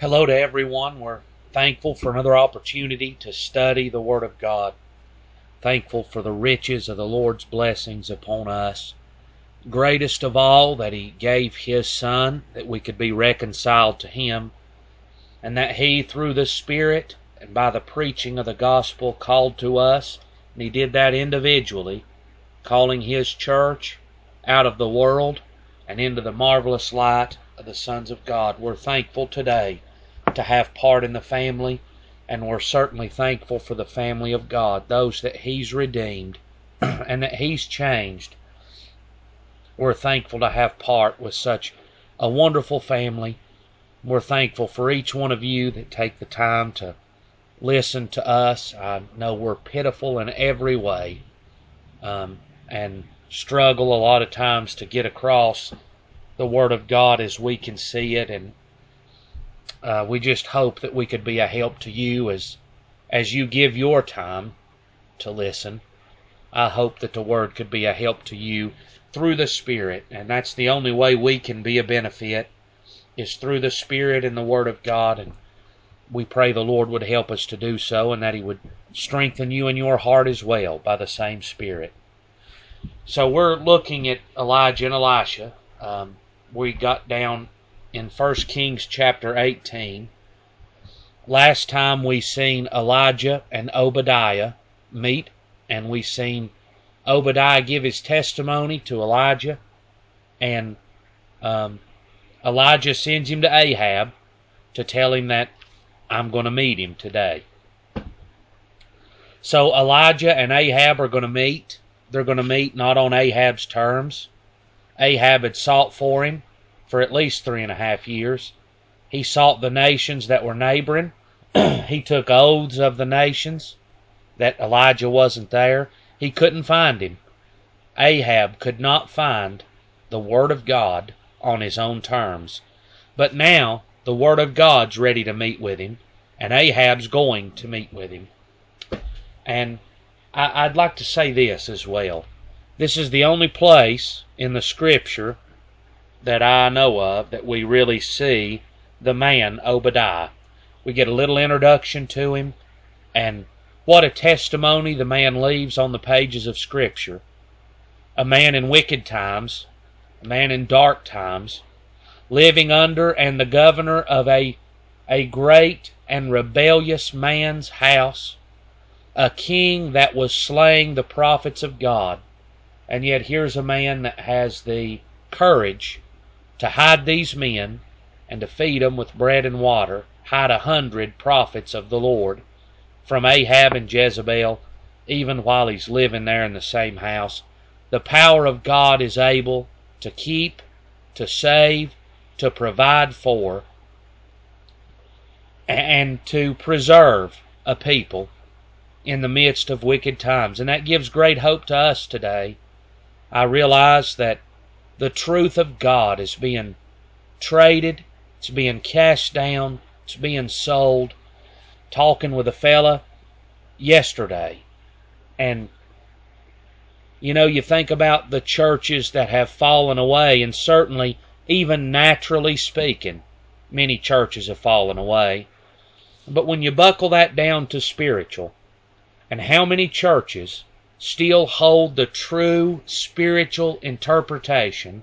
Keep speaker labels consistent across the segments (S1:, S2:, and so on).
S1: Hello to everyone. We're thankful for another opportunity to study the Word of God. Thankful for the riches of the Lord's blessings upon us. Greatest of all, that He gave His Son that we could be reconciled to Him, and that He, through the Spirit and by the preaching of the gospel, called to us, and He did that individually, calling His church out of the world and into the marvelous light of the sons of God. We're thankful today to have part in the family, and we're certainly thankful for the family of God, those that He's redeemed and that He's changed. We're thankful to have part with such a wonderful family. We're thankful for each one of you that take the time to listen to us. I know we're pitiful in every way um, and struggle a lot of times to get across the Word of God as we can see it, and uh, we just hope that we could be a help to you as as you give your time to listen. I hope that the word could be a help to you through the Spirit, and that's the only way we can be a benefit is through the Spirit and the Word of God. And we pray the Lord would help us to do so, and that He would strengthen you in your heart as well by the same Spirit. So we're looking at Elijah and Elisha. Um, we got down in 1 Kings chapter 18. Last time we seen Elijah and Obadiah meet, and we seen Obadiah give his testimony to Elijah, and um, Elijah sends him to Ahab to tell him that I'm going to meet him today. So Elijah and Ahab are going to meet. They're going to meet not on Ahab's terms. Ahab had sought for him for at least three and a half years. He sought the nations that were neighboring. he took oaths of the nations that Elijah wasn't there. He couldn't find him. Ahab could not find the Word of God on his own terms. But now the Word of God's ready to meet with him, and Ahab's going to meet with him. And I, would like to say this as well. This is the only place in the Scripture that I know of that we really see the man Obadiah. We get a little introduction to him, and what a testimony the man leaves on the pages of Scripture. A man in wicked times, a man in dark times, living under and the governor of a, a great and rebellious man's house, a king that was slaying the prophets of God. And yet here's a man that has the courage to hide these men and to feed them with bread and water, hide a hundred prophets of the Lord from Ahab and Jezebel, even while he's living there in the same house. The power of God is able to keep, to save, to provide for, and to preserve a people in the midst of wicked times. And that gives great hope to us today. I realize that the truth of God is being traded, it's being cashed down, it's being sold. Talking with a fella yesterday, and you know, you think about the churches that have fallen away, and certainly, even naturally speaking, many churches have fallen away. But when you buckle that down to spiritual, and how many churches still hold the true spiritual interpretation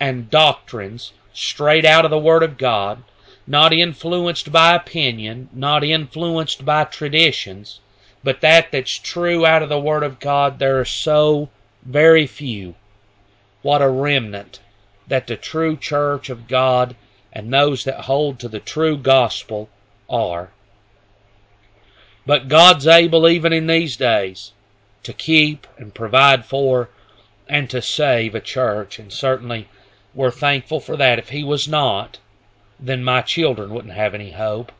S1: and doctrines straight out of the Word of God, not influenced by opinion, not influenced by traditions, but that that's true out of the Word of God, there are so very few. What a remnant that the true church of God and those that hold to the true gospel are. But God's able even in these days to keep and provide for and to save a church. And certainly we're thankful for that. If He was not, then my children wouldn't have any hope.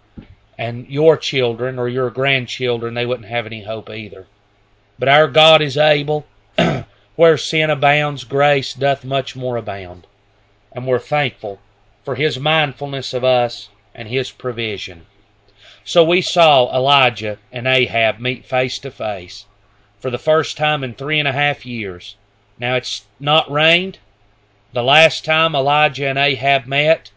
S1: And your children or your grandchildren, they wouldn't have any hope either. But our God is able. Where sin abounds, grace doth much more abound. And we're thankful for His mindfulness of us and His provision. So we saw Elijah and Ahab meet face to face for the first time in three and a half years. Now it's not rained. The last time Elijah and Ahab met,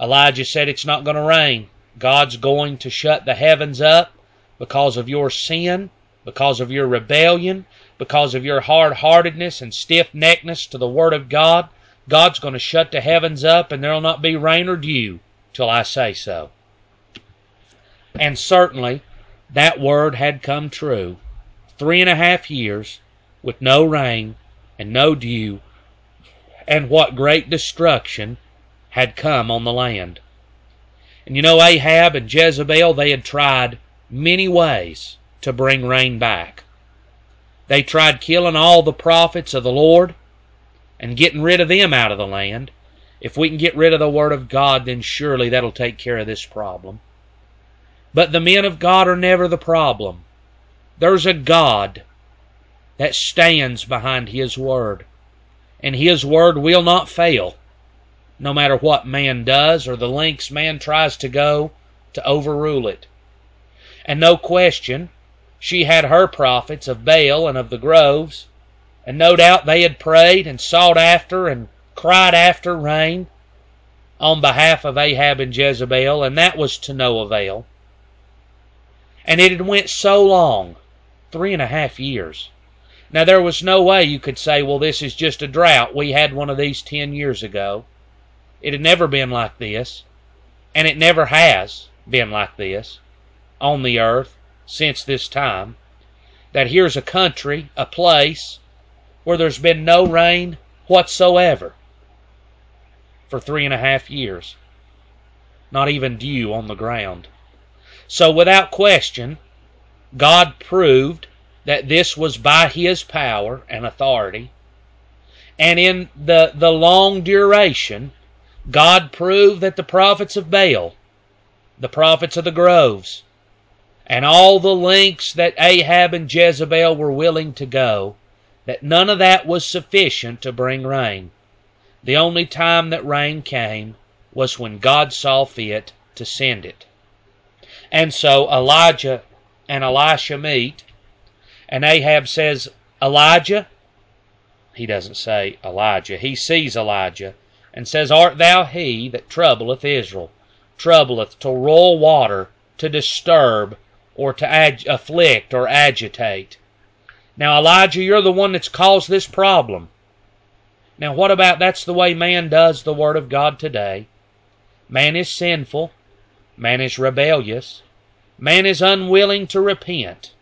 S1: Elijah said it's not going to rain. God's going to shut the heavens up because of your sin, because of your rebellion, because of your hard heartedness and stiff neckedness to the Word of God. God's going to shut the heavens up and there'll not be rain or dew till I say so. And certainly that word had come true. Three and a half years with no rain and no dew, and what great destruction had come on the land. And you know, Ahab and Jezebel, they had tried many ways to bring rain back. They tried killing all the prophets of the Lord and getting rid of them out of the land. If we can get rid of the Word of God, then surely that'll take care of this problem. But the men of God are never the problem. There's a God that stands behind His Word, and His Word will not fail, no matter what man does or the lengths man tries to go to overrule it. And no question, she had her prophets of Baal and of the groves, and no doubt they had prayed and sought after and cried after rain on behalf of Ahab and Jezebel, and that was to no avail. And it had went so long, three and a half years. Now there was no way you could say, well, this is just a drought. We had one of these ten years ago. It had never been like this, and it never has been like this on the earth since this time. That here's a country, a place, where there's been no rain whatsoever for three and a half years. Not even dew on the ground. So, without question, God proved that this was by His power and authority. And in the, the long duration, God proved that the prophets of Baal, the prophets of the groves, and all the lengths that Ahab and Jezebel were willing to go, that none of that was sufficient to bring rain. The only time that rain came was when God saw fit to send it. And so Elijah and Elisha meet, and Ahab says, Elijah? He doesn't say Elijah. He sees Elijah and says, Art thou he that troubleth Israel? Troubleth to roll water, to disturb, or to ag- afflict or agitate. Now, Elijah, you're the one that's caused this problem. Now, what about that's the way man does the Word of God today? Man is sinful. Man is rebellious. Man is unwilling to repent.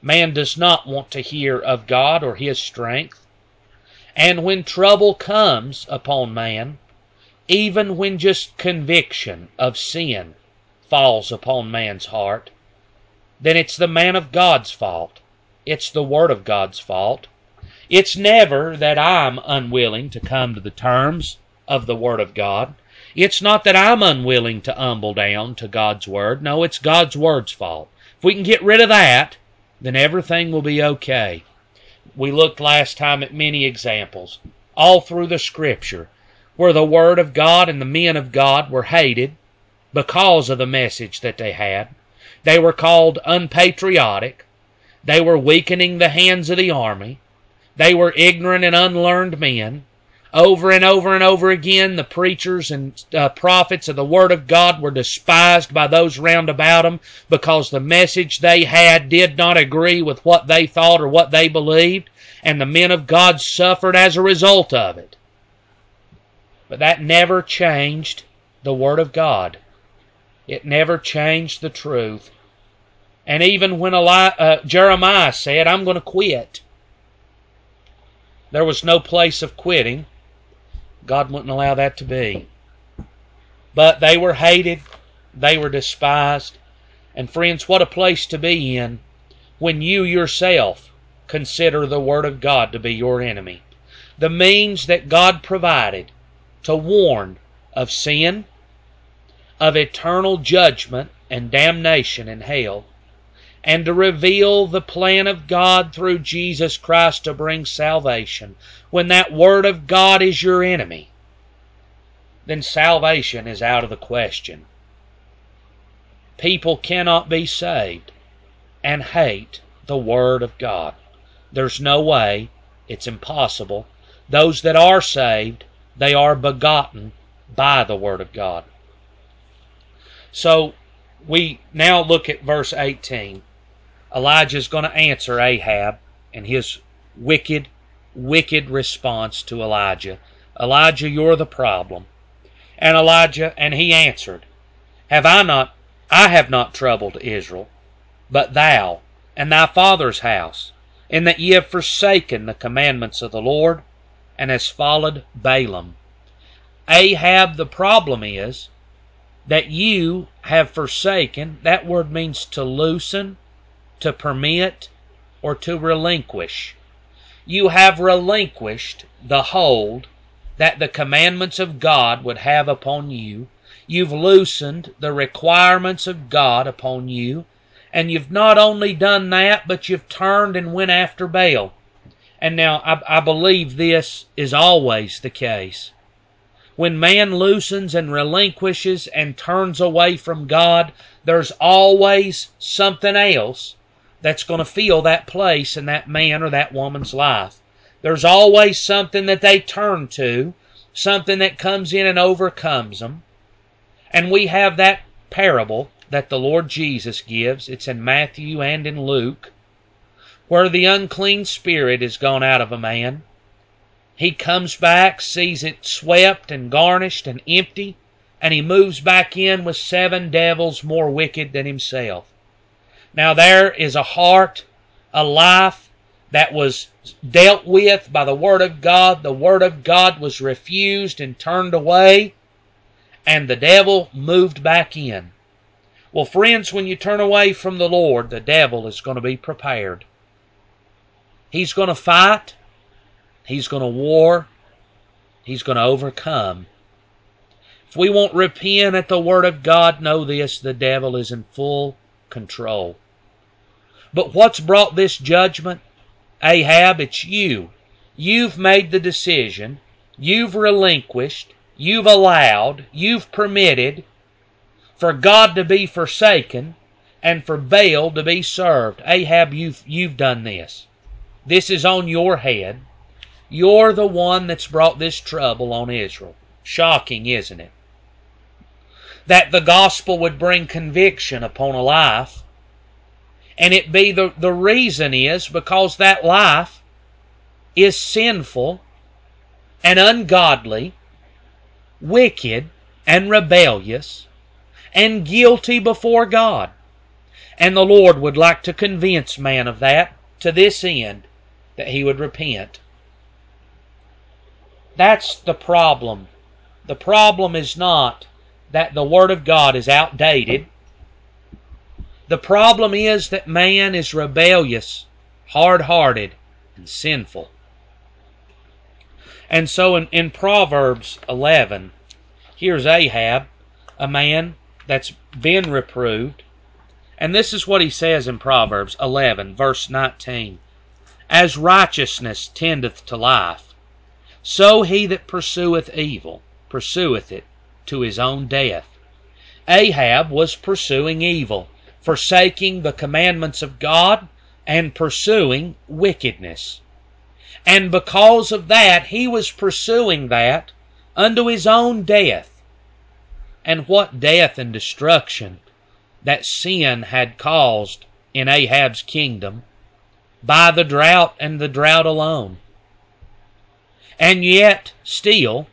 S1: Man does not want to hear of God or His strength. And when trouble comes upon man, even when just conviction of sin falls upon man's heart, then it's the man of God's fault. It's the Word of God's fault. It's never that I'm unwilling to come to the terms of the Word of God. It's not that I'm unwilling to humble down to God's Word. No, it's God's Word's fault. If we can get rid of that, then everything will be okay. We looked last time at many examples, all through the Scripture, where the Word of God and the men of God were hated because of the message that they had. They were called unpatriotic. They were weakening the hands of the army. They were ignorant and unlearned men. Over and over and over again, the preachers and uh, prophets of the Word of God were despised by those round about them because the message they had did not agree with what they thought or what they believed, and the men of God suffered as a result of it. But that never changed the Word of God. It never changed the truth. And even when Eli- uh, Jeremiah said, I'm going to quit, there was no place of quitting God wouldn't allow that to be. But they were hated, they were despised. And friends, what a place to be in when you yourself consider the Word of God to be your enemy. The means that God provided to warn of sin, of eternal judgment and damnation in hell, and to reveal the plan of God through Jesus Christ to bring salvation, when that Word of God is your enemy, then salvation is out of the question. People cannot be saved and hate the Word of God. There's no way. It's impossible. Those that are saved, they are begotten by the Word of God. So we now look at verse 18. Elijah is going to answer Ahab and his wicked, wicked response to Elijah. Elijah, you're the problem. And Elijah, and he answered, Have I not, I have not troubled Israel, but thou, and thy father's house, in that ye have forsaken the commandments of the Lord, and has followed Baalim. Ahab, the problem is that you have forsaken, that word means to loosen, to permit, or to relinquish. You have relinquished the hold that the commandments of God would have upon you. You've loosened the requirements of God upon you. And you've not only done that, but you've turned and went after Baal. And now I, I believe this is always the case. When man loosens and relinquishes and turns away from God, there's always something else that's going to fill that place in that man or that woman's life. There's always something that they turn to, something that comes in and overcomes them. And we have that parable that the Lord Jesus gives. It's in Matthew and in Luke, where the unclean spirit is gone out of a man. He comes back, sees it swept and garnished and empty, and he moves back in with seven devils more wicked than himself. Now there is a heart, a life that was dealt with by the Word of God. The Word of God was refused and turned away, and the devil moved back in. Well, friends, when you turn away from the Lord, the devil is going to be prepared. He's going to fight. He's going to war. He's going to overcome. If we won't repent at the Word of God, know this the devil is in full control. But what's brought this judgment? Ahab, it's you. You've made the decision. You've relinquished. You've allowed. You've permitted for God to be forsaken and for Baal to be served. Ahab, you've, you've done this. This is on your head. You're the one that's brought this trouble on Israel. Shocking, isn't it? That the gospel would bring conviction upon a life. And it be the, the reason is because that life is sinful and ungodly, wicked and rebellious, and guilty before God. And the Lord would like to convince man of that to this end, that he would repent. That's the problem. The problem is not that the Word of God is outdated. The problem is that man is rebellious, hard hearted, and sinful. And so in, in Proverbs 11, here's Ahab, a man that's been reproved. And this is what he says in Proverbs 11, verse 19 As righteousness tendeth to life, so he that pursueth evil pursueth it to his own death. Ahab was pursuing evil, forsaking the commandments of God and pursuing wickedness. And because of that, he was pursuing that unto his own death. And what death and destruction that sin had caused in Ahab's kingdom by the drought and the drought alone. And yet, still,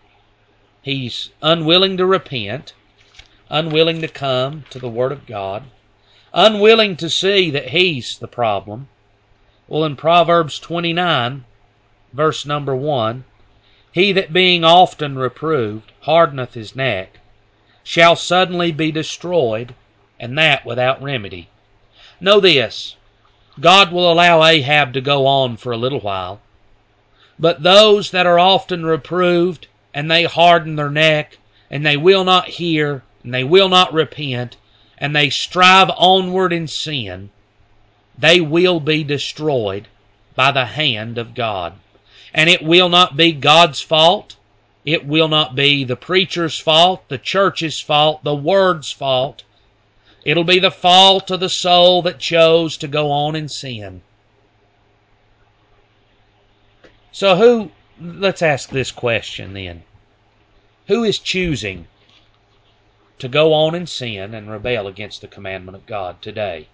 S1: he's unwilling to repent, unwilling to come to the Word of God, unwilling to see that he's the problem. Well, in Proverbs 29, verse number 1, he that being often reproved hardeneth his neck, shall suddenly be destroyed, and that without remedy. Know this God will allow Ahab to go on for a little while, but those that are often reproved, and they harden their neck, and they will not hear, and they will not repent, and they strive onward in sin, they will be destroyed by the hand of God. And it will not be God's fault. It will not be the preacher's fault, the church's fault, the word's fault. It'll be the fault of the soul that chose to go on in sin. So, who, let's ask this question then. Who is choosing to go on in sin and rebel against the commandment of God today?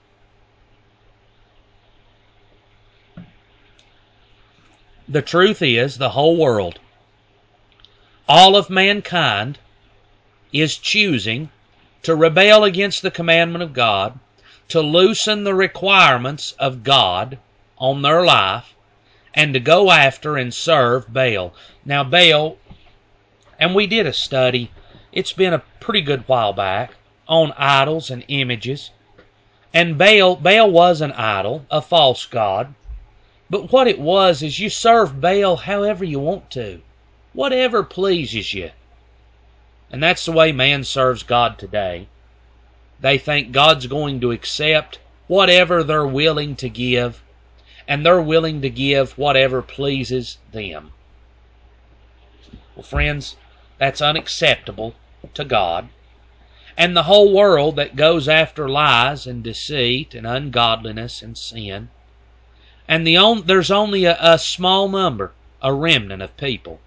S1: The truth is, the whole world, all of mankind, is choosing to rebel against the commandment of God, to loosen the requirements of God on their life, and to go after and serve Baal. Now, Baal, and we did a study, it's been a pretty good while back, on idols and images. And Baal, Baal was an idol, a false god. But what it was is you serve Baal however you want to, whatever pleases you. And that's the way man serves God today. They think God's going to accept whatever they're willing to give, and they're willing to give whatever pleases them. Well, friends, that's unacceptable to God. And the whole world that goes after lies and deceit and ungodliness and sin and the on, there's only a, a small number, a remnant of people,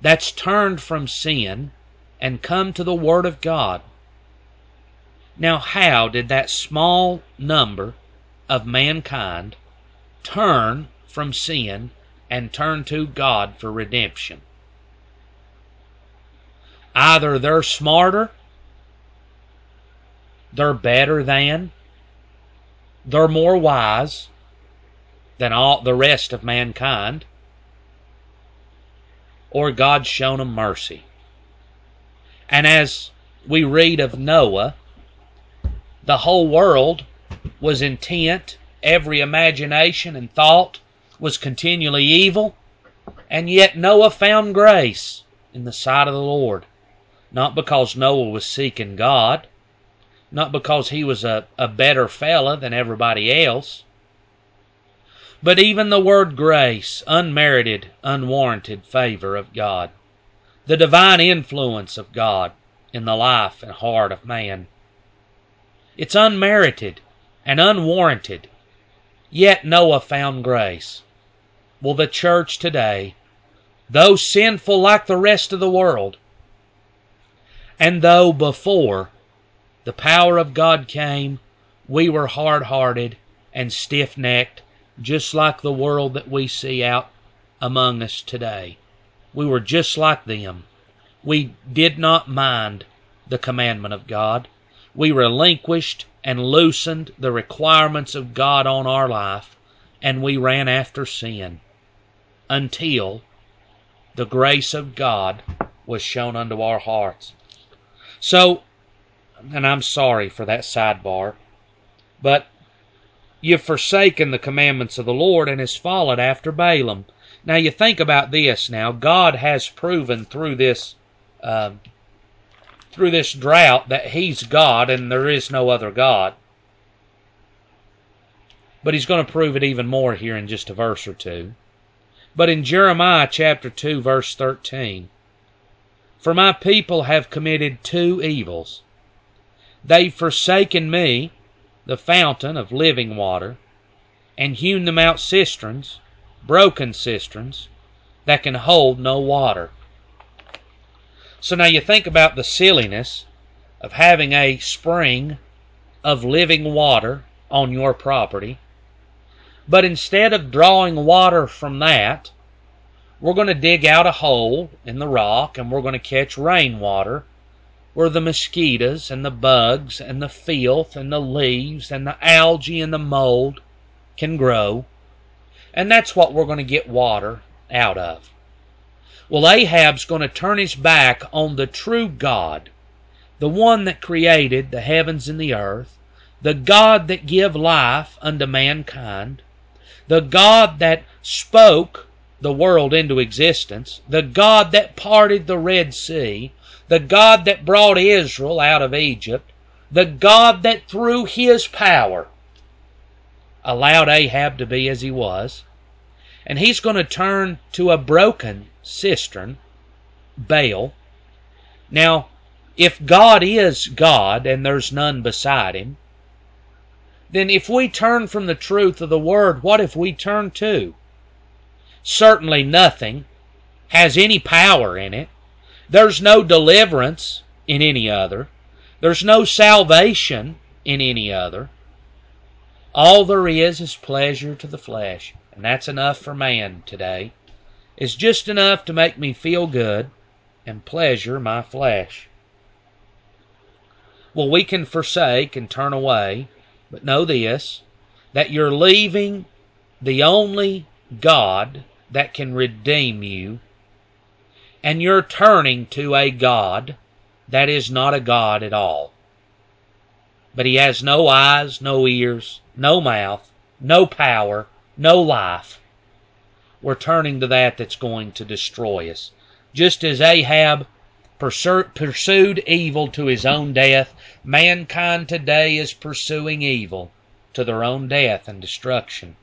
S1: that's turned from sin and come to the Word of God. Now, how did that small number of mankind turn from sin and turn to God for redemption? Either they're smarter, they're better than, they're more wise, than all the rest of mankind, or God's shown them mercy. And as we read of Noah, the whole world was intent, every imagination and thought was continually evil, and yet Noah found grace in the sight of the Lord. Not because Noah was seeking God, not because he was a, a better fella than everybody else, but even the word grace, unmerited, unwarranted favor of God, the divine influence of God in the life and heart of man. It's unmerited and unwarranted, yet Noah found grace. Well, the church today, though sinful like the rest of the world, and though before the power of God came, we were hard hearted and stiff necked just like the world that we see out among us today. We were just like them. We did not mind the commandment of God. We relinquished and loosened the requirements of God on our life, and we ran after sin until the grace of God was shown unto our hearts. So, and I'm sorry for that sidebar, but You've forsaken the commandments of the Lord and has followed after Baalim. Now you think about this. Now God has proven through this uh, through this drought that He's God and there is no other God. But He's going to prove it even more here in just a verse or two. But in Jeremiah chapter two, verse thirteen, for my people have committed two evils. They've forsaken me the fountain of living water, and hewn them out cisterns, broken cisterns, that can hold no water. So now you think about the silliness of having a spring of living water on your property, but instead of drawing water from that, we're going to dig out a hole in the rock and we're going to catch rainwater where the mosquitoes and the bugs and the filth and the leaves and the algae and the mold can grow. And that's what we're going to get water out of. Well, Ahab's going to turn his back on the true God, the one that created the heavens and the earth, the God that give life unto mankind, the God that spoke the world into existence, the God that parted the Red Sea, the God that brought Israel out of Egypt, the God that through his power allowed Ahab to be as he was, and he's going to turn to a broken cistern, Baal. Now, if God is God and there's none beside him, then if we turn from the truth of the Word, what if we turn to? Certainly nothing has any power in it There's no deliverance in any other. There's no salvation in any other. All there is is pleasure to the flesh, and that's enough for man today. It's just enough to make me feel good and pleasure my flesh. Well, we can forsake and turn away, but know this that you're leaving the only God that can redeem you, and you're turning to a God that is not a God at all. But he has no eyes, no ears, no mouth, no power, no life. We're turning to that that's going to destroy us. Just as Ahab pursued evil to his own death, mankind today is pursuing evil to their own death and destruction.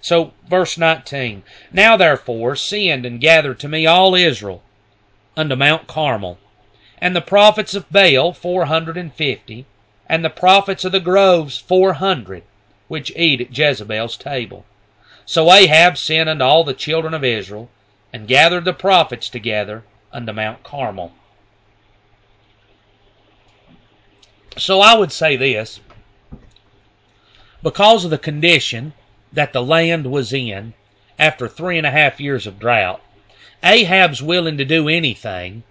S1: So, verse 19 Now therefore send and gather to me all Israel unto Mount Carmel, and the prophets of Baal four hundred and fifty, and the prophets of the groves four hundred, which eat at Jezebel's table. So Ahab sent unto all the children of Israel, and gathered the prophets together unto Mount Carmel. So I would say this because of the condition that the land was in after three and a half years of drought, Ahab's willing to do anything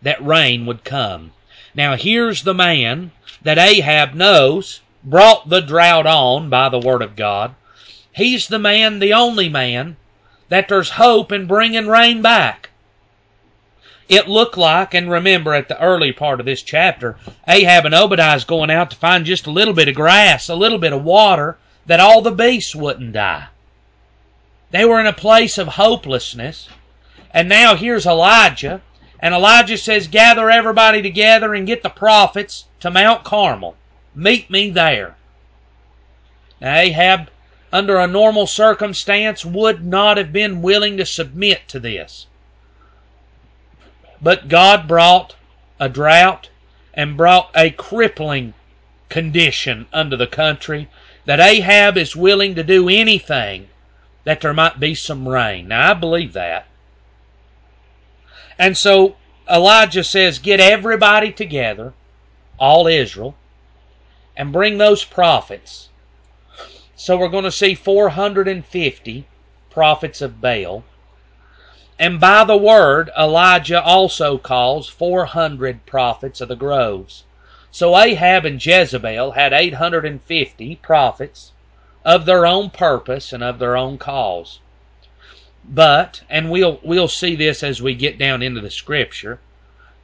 S1: that rain would come. Now here's the man that Ahab knows brought the drought on by the word of God. He's the man, the only man, that there's hope in bringing rain back. It looked like, and remember at the early part of this chapter, Ahab and Obadiah's going out to find just a little bit of grass, a little bit of water, that all the beasts wouldn't die. They were in a place of hopelessness. And now here's Elijah, and Elijah says, Gather everybody together and get the prophets to Mount Carmel. Meet me there. Now, Ahab, under a normal circumstance, would not have been willing to submit to this. But God brought a drought and brought a crippling condition unto the country that Ahab is willing to do anything that there might be some rain. Now, I believe that. And so Elijah says, Get everybody together, all Israel, and bring those prophets. So we're going to see 450 prophets of Baal. And by the word, Elijah also calls 400 prophets of the groves. So Ahab and Jezebel had 850 prophets of their own purpose and of their own cause. But, and we'll we'll see this as we get down into the scripture,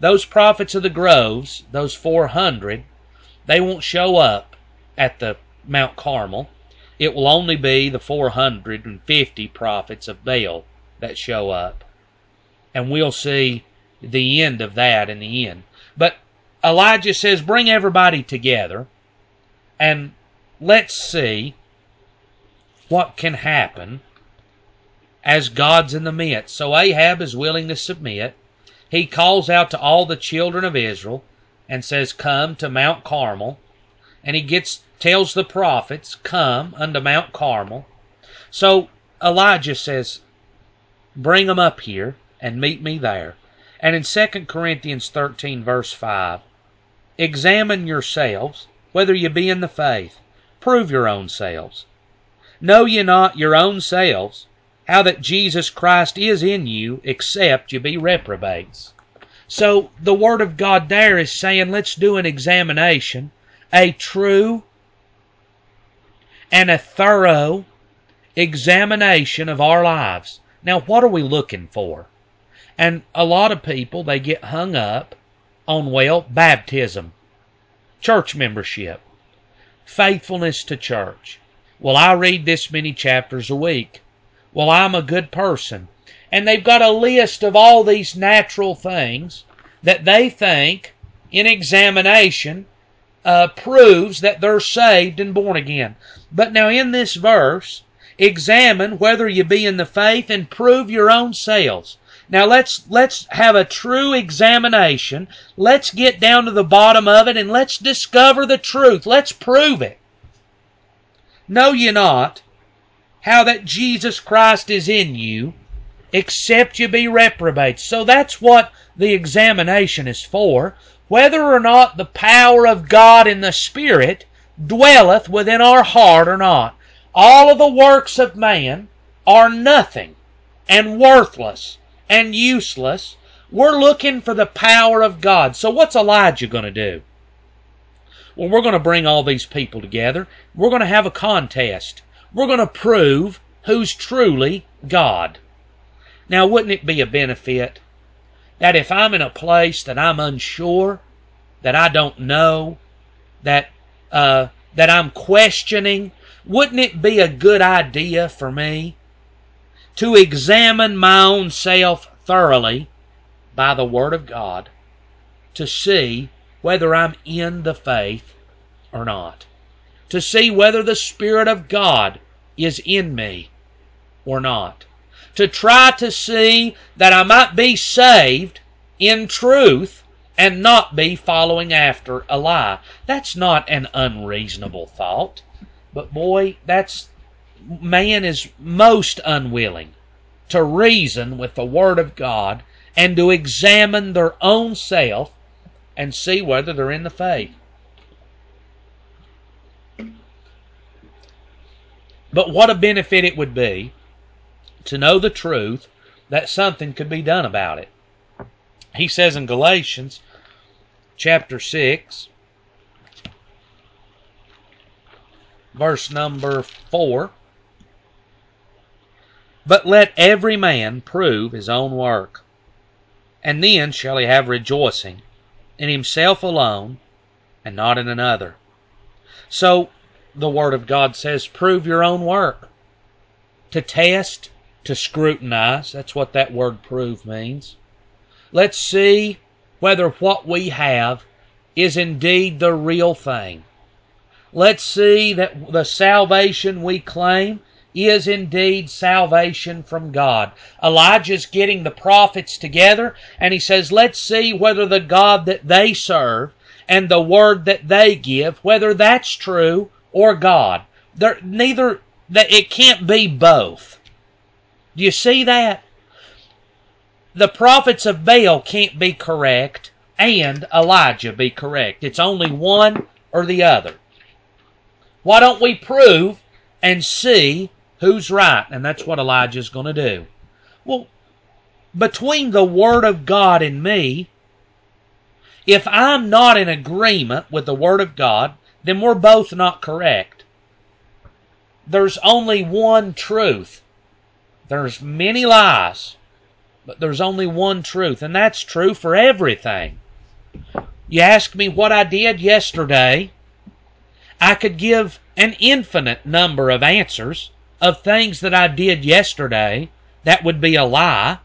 S1: those prophets of the groves, those 400, they won't show up at the Mount Carmel. It will only be the 450 prophets of Baal that show up. And we'll see the end of that in the end. Elijah says, bring everybody together and let's see what can happen as God's in the midst. So Ahab is willing to submit. He calls out to all the children of Israel and says, Come to Mount Carmel. And he gets tells the prophets, Come unto Mount Carmel. So Elijah says, Bring them up here and meet me there. And in 2 Corinthians 13, verse 5, Examine yourselves, whether ye be in the faith. Prove your own selves. Know ye not your own selves how that Jesus Christ is in you, except you be reprobates. So the Word of God there is saying, let's do an examination, a true and a thorough examination of our lives. Now, what are we looking for? And a lot of people, they get hung up on, well, baptism, church membership, faithfulness to church. Well, I read this many chapters a week. Well, I'm a good person. And they've got a list of all these natural things that they think in examination uh, proves that they're saved and born again. But now in this verse, examine whether you be in the faith and prove your own selves. Now let's let's have a true examination. Let's get down to the bottom of it and let's discover the truth. Let's prove it. Know ye not how that Jesus Christ is in you, except you be reprobate. So that's what the examination is for, whether or not the power of God in the Spirit dwelleth within our heart or not. All of the works of man are nothing and worthless and useless. We're looking for the power of God. So what's Elijah going to do? Well, we're going to bring all these people together. We're going to have a contest. We're going to prove who's truly God. Now, wouldn't it be a benefit that if I'm in a place that I'm unsure, that I don't know, that uh, that I'm questioning, wouldn't it be a good idea for me to examine my own self thoroughly by the Word of God to see whether I'm in the faith or not, to see whether the Spirit of God is in me or not, to try to see that I might be saved in truth and not be following after a lie. That's not an unreasonable thought. But boy, that's man is most unwilling to reason with the Word of God and to examine their own self and see whether they're in the faith. But what a benefit it would be to know the truth that something could be done about it. He says in Galatians chapter 6, verse number 4 But let every man prove his own work, and then shall he have rejoicing in himself alone and not in another. So the Word of God says, prove your own work. To test, to scrutinize, that's what that word prove means. Let's see whether what we have is indeed the real thing. Let's see that the salvation we claim is indeed salvation from God. Elijah's getting the prophets together and he says, let's see whether the God that they serve and the word that they give, whether that's true or God. There, neither, it can't be both. Do you see that? The prophets of Baal can't be correct and Elijah be correct. It's only one or the other. Why don't we prove and see who's right? And that's what Elijah's going to do. Well, between the Word of God and me, if I'm not in agreement with the Word of God, then we're both not correct. There's only one truth. There's many lies, but there's only one truth, and that's true for everything. You ask me what I did yesterday, I could give an infinite number of answers of things that I did yesterday that would be a lie,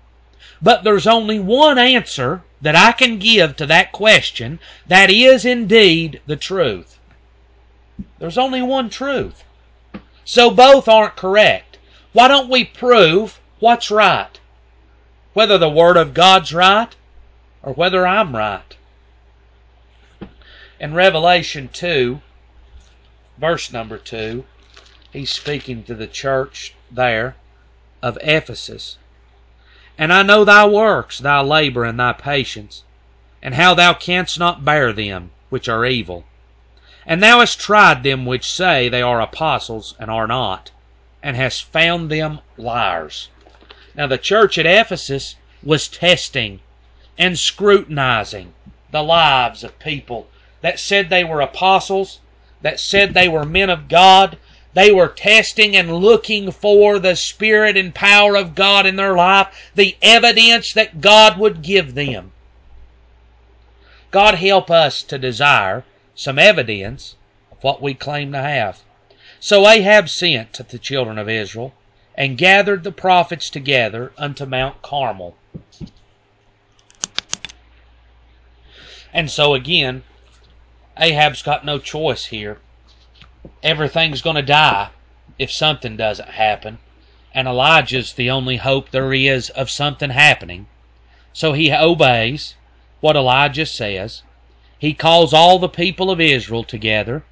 S1: but there's only one answer that I can give to that question that is indeed the truth. There's only one truth. So both aren't correct. Why don't we prove what's right? Whether the Word of God's right or whether I'm right. In Revelation 2, verse number 2, he's speaking to the church there of Ephesus. And I know thy works, thy labor, and thy patience, and how thou canst not bear them which are evil and thou hast tried them which say they are apostles and are not, and hast found them liars. Now the church at Ephesus was testing and scrutinizing the lives of people that said they were apostles, that said they were men of God. They were testing and looking for the Spirit and power of God in their life, the evidence that God would give them. God help us to desire some evidence of what we claim to have. So Ahab sent to the children of Israel and gathered the prophets together unto Mount Carmel. And so again, Ahab's got no choice here. Everything's going to die if something doesn't happen, and Elijah's the only hope there is of something happening. So he obeys what Elijah says, he calls all the people of Israel together,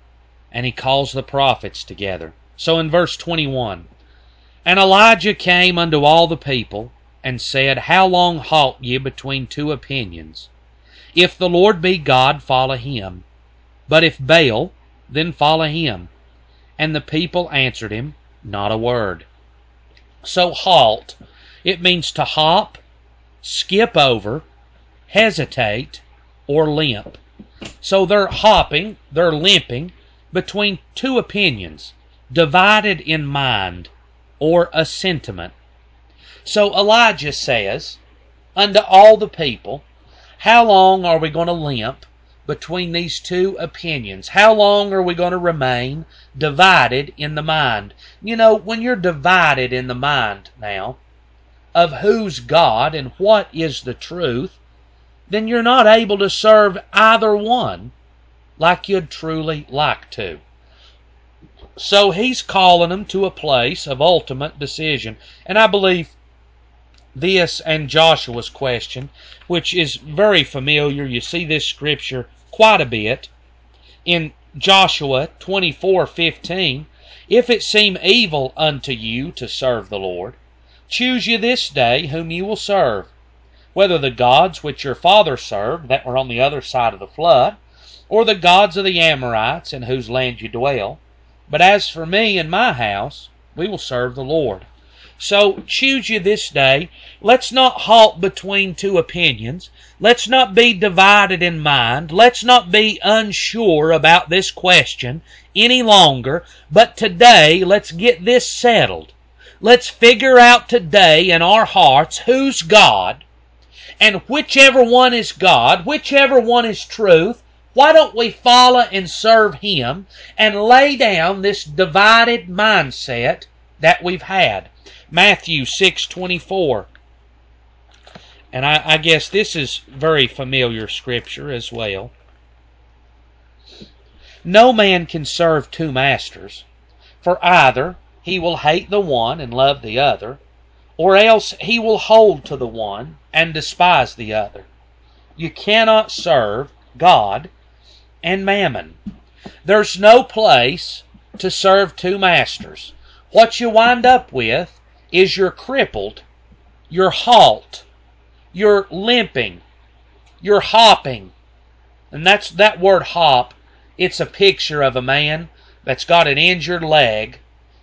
S1: and he calls the prophets together. So in verse 21, And Elijah came unto all the people, and said, How long halt ye between two opinions? If the Lord be God, follow him. But if Baal, then follow him. And the people answered him, Not a word. So halt, it means to hop, skip over, hesitate, or limp. So they're hopping, they're limping between two opinions, divided in mind, or a sentiment. So Elijah says unto all the people, How long are we going to limp between these two opinions? How long are we going to remain divided in the mind? You know, when you're divided in the mind now of who's God and what is the truth, then you're not able to serve either one like you'd truly like to. So he's calling them to a place of ultimate decision. And I believe this and Joshua's question, which is very familiar. You see this scripture quite a bit in Joshua 24:15. If it seem evil unto you to serve the Lord, choose you this day whom you will serve, whether the gods which your father served that were on the other side of the flood, or the gods of the Amorites in whose land you dwell. But as for me and my house, we will serve the Lord. So choose you this day. Let's not halt between two opinions. Let's not be divided in mind. Let's not be unsure about this question any longer. But today, let's get this settled. Let's figure out today in our hearts who's God. And whichever one is God, whichever one is truth, why don't we follow and serve Him and lay down this divided mindset that we've had? Matthew 6:24. And I, I guess this is very familiar scripture as well. No man can serve two masters, for either he will hate the one and love the other, or else he will hold to the one and despise the other. You cannot serve God and mammon. There's no place to serve two masters. What you wind up with is you're crippled, you're halt, you're limping, you're hopping. And that's that word hop, it's a picture of a man that's got an injured leg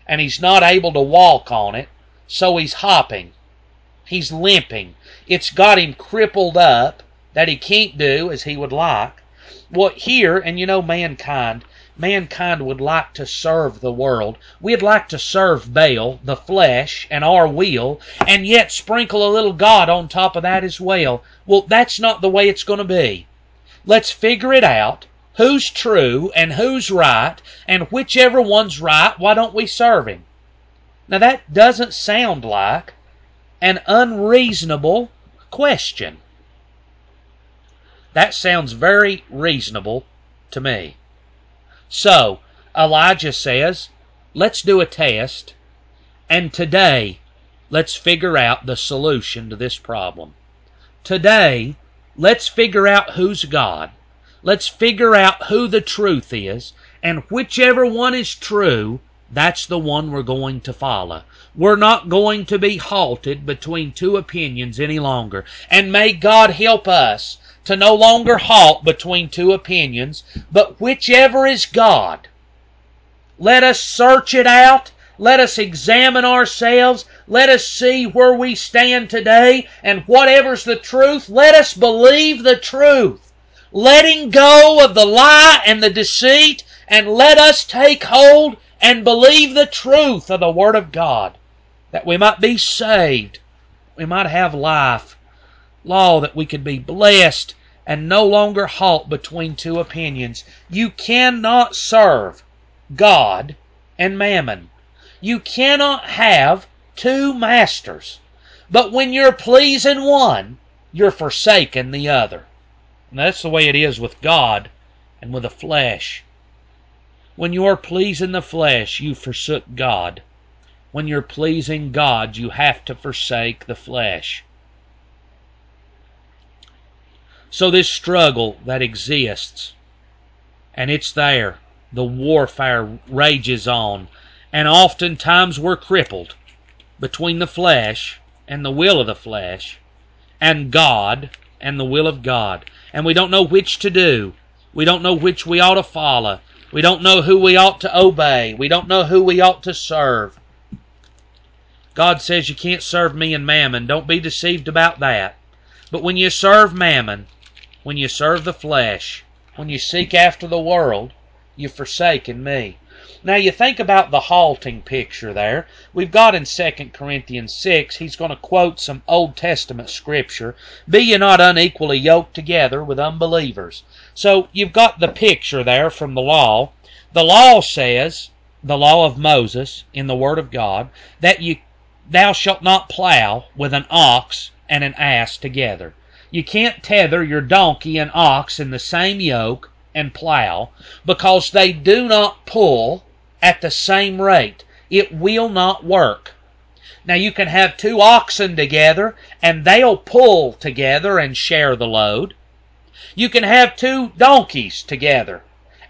S1: and he's not able to walk on it, so he's hopping. He's limping. It's got him crippled up that he can't do as he would like. Well, here, and you know, mankind, mankind would like to serve the world. We'd like to serve Baal, the flesh, and our will, and yet sprinkle a little God on top of that as well. Well, that's not the way it's going to be. Let's figure it out. Who's true and who's right, and whichever one's right, why don't we serve him? Now, that doesn't sound like an unreasonable question. That sounds very reasonable to me. So, Elijah says, let's do a test, and today, let's figure out the solution to this problem. Today, let's figure out who's God. Let's figure out who the truth is, and whichever one is true, that's the one we're going to follow. We're not going to be halted between two opinions any longer. And may God help us to no longer halt between two opinions, but whichever is God. Let us search it out. Let us examine ourselves. Let us see where we stand today. And whatever's the truth, let us believe the truth. Letting go of the lie and the deceit, and let us take hold and believe the truth of the Word of God, that we might be saved, we might have life, law, that we could be blessed and no longer halt between two opinions. You cannot serve God and mammon. You cannot have two masters. But when you're pleasing one, you're forsaking the other. And that's the way it is with God and with the flesh. When you're pleasing the flesh, you forsook God. When you're pleasing God, you have to forsake the flesh. So, this struggle that exists, and it's there, the warfare rages on, and oftentimes we're crippled between the flesh and the will of the flesh, and God and the will of God. And we don't know which to do. We don't know which we ought to follow. We don't know who we ought to obey. We don't know who we ought to serve. God says you can't serve me and mammon. Don't be deceived about that. But when you serve mammon, when you serve the flesh, when you seek after the world, you've forsaken me. Now you think about the halting picture there. We've got in 2 Corinthians 6, he's going to quote some Old Testament scripture. Be ye not unequally yoked together with unbelievers. So you've got the picture there from the law. The law says, the law of Moses in the Word of God, that you thou shalt not plow with an ox and an ass together. You can't tether your donkey and ox in the same yoke and plow because they do not pull at the same rate. It will not work. Now you can have two oxen together and they'll pull together and share the load. You can have two donkeys together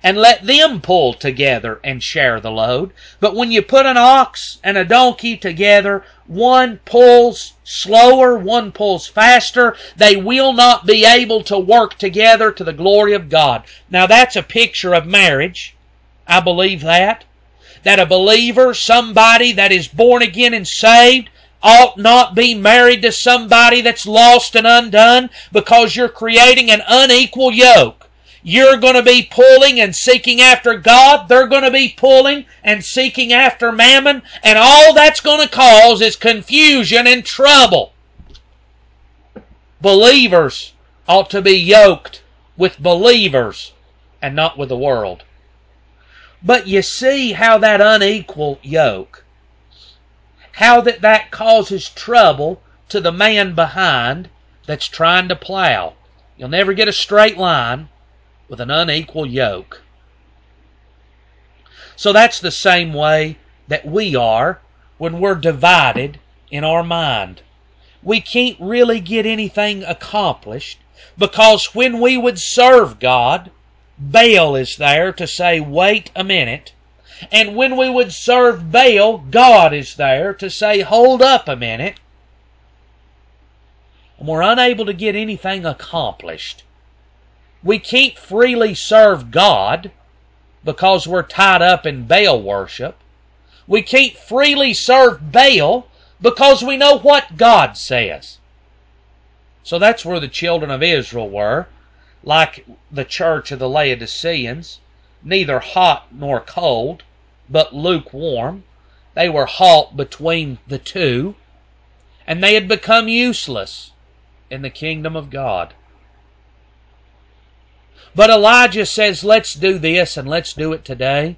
S1: and let them pull together and share the load. But when you put an ox and a donkey together, one pulls slower, one pulls faster. They will not be able to work together to the glory of God. Now that's a picture of marriage. I believe that. That a believer, somebody that is born again and saved, ought not be married to somebody that's lost and undone because you're creating an unequal yoke. You're going to be pulling and seeking after God. They're going to be pulling and seeking after mammon. And all that's going to cause is confusion and trouble. Believers ought to be yoked with believers and not with the world. But you see how that unequal yoke, how that that causes trouble to the man behind that's trying to plow. You'll never get a straight line with an unequal yoke. So that's the same way that we are when we're divided in our mind. We can't really get anything accomplished because when we would serve God, Baal is there to say, wait a minute. And when we would serve Baal, God is there to say, hold up a minute. And we're unable to get anything accomplished. We can't freely serve God because we're tied up in Baal worship. We can't freely serve Baal because we know what God says. So that's where the children of Israel were like the church of the Laodiceans, neither hot nor cold, but lukewarm. They were halt between the two, and they had become useless in the kingdom of God. But Elijah says, let's do this and let's do it today.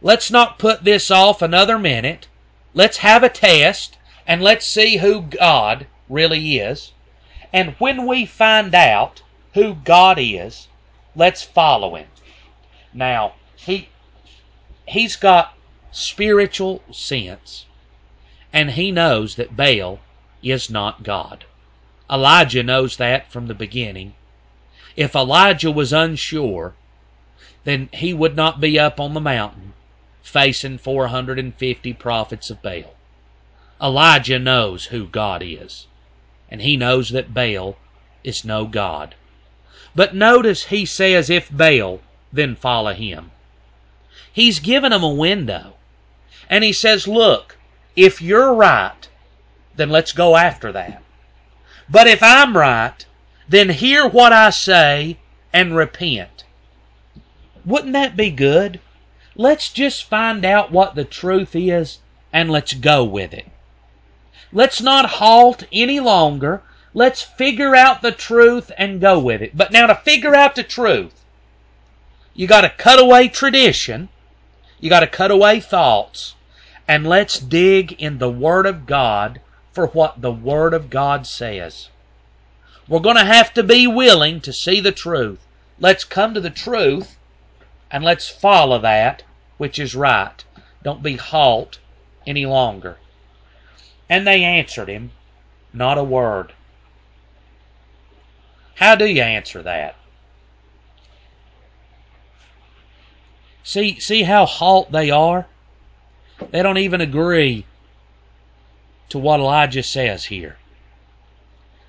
S1: Let's not put this off another minute. Let's have a test and let's see who God really is. And when we find out who God is, let's follow him. Now, he he's got spiritual sense and he knows that Baal is not God. Elijah knows that from the beginning. If Elijah was unsure, then he would not be up on the mountain facing 450 prophets of Baal. Elijah knows who God is, and he knows that Baal is no God. But notice he says, if Baal, then follow him. He's given him a window. And he says, look, if you're right, then let's go after that. But if I'm right, then hear what I say and repent. Wouldn't that be good? Let's just find out what the truth is and let's go with it. Let's not halt any longer Let's figure out the truth and go with it. But now to figure out the truth, you got to cut away tradition, you got to cut away thoughts, and let's dig in the Word of God for what the Word of God says. We're going to have to be willing to see the truth. Let's come to the truth and let's follow that which is right. Don't be halt any longer. And they answered him, Not a word. How do you answer that? See, see how halt they are? They don't even agree to what Elijah says here.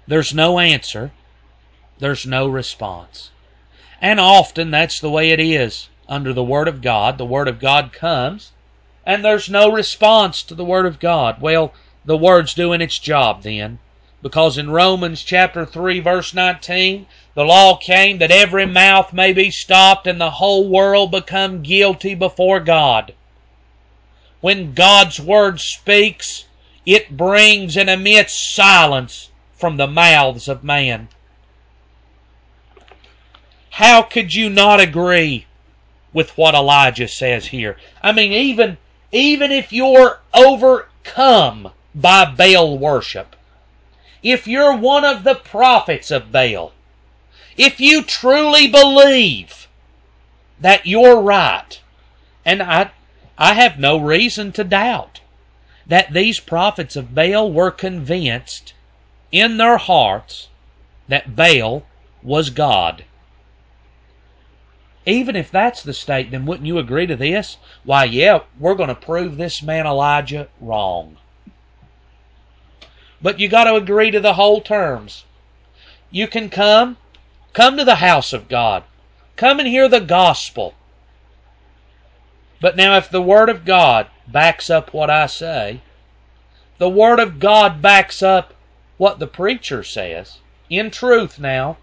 S1: There's no answer, there's no response. And often that's the way it is under the Word of God. The Word of God comes, and there's no response to the Word of God. Well, the Word's doing its job then. Because in Romans chapter 3, verse 19, the law came that every mouth may be stopped and the whole world become guilty before God. When God's Word speaks, it brings and emits silence from the mouths of man. How could you not agree with what Elijah says here? I mean, even even if you're overcome by Baal worship, if you're one of the prophets of Baal, if you truly believe that you're right, and I I have no reason to doubt that these prophets of Baal were convinced in their hearts that Baal was God. Even if that's the state, then wouldn't you agree to this? Why, yeah, we're going to prove this man Elijah wrong. But you got to agree to the whole terms. You can come, come to the house of God, come and hear the gospel. But now, if the Word of God backs up what I say, the Word of God backs up what the preacher says. In truth, now,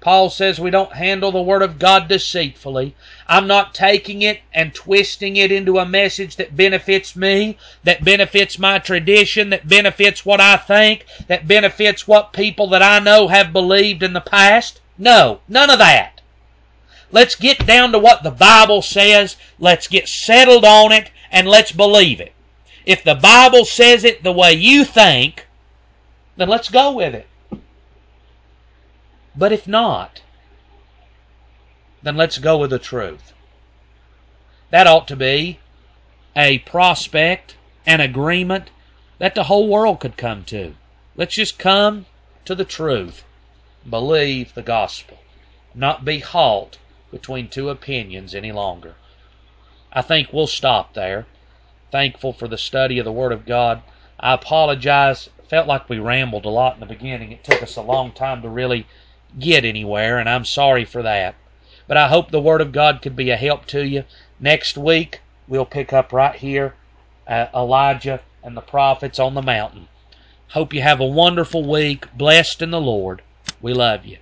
S1: Paul says we don't handle the Word of God deceitfully. I'm not taking it and twisting it into a message that benefits me, that benefits my tradition, that benefits what I think, that benefits what people that I know have believed in the past. No, none of that. Let's get down to what the Bible says. Let's get settled on it and let's believe it. If the Bible says it the way you think, then let's go with it. But if not, then let's go with the truth. That ought to be a prospect, an agreement that the whole world could come to. Let's just come to the truth. Believe the gospel. Not be halt between two opinions any longer. I think we'll stop there. Thankful for the study of the Word of God. I apologize. Felt like we rambled a lot in the beginning. It took us a long time to really get anywhere, and I'm sorry for that. But I hope the Word of God could be a help to you. Next week, we'll pick up right here uh, Elijah and the prophets on the mountain. Hope you have a wonderful week, blessed in the Lord. We love you.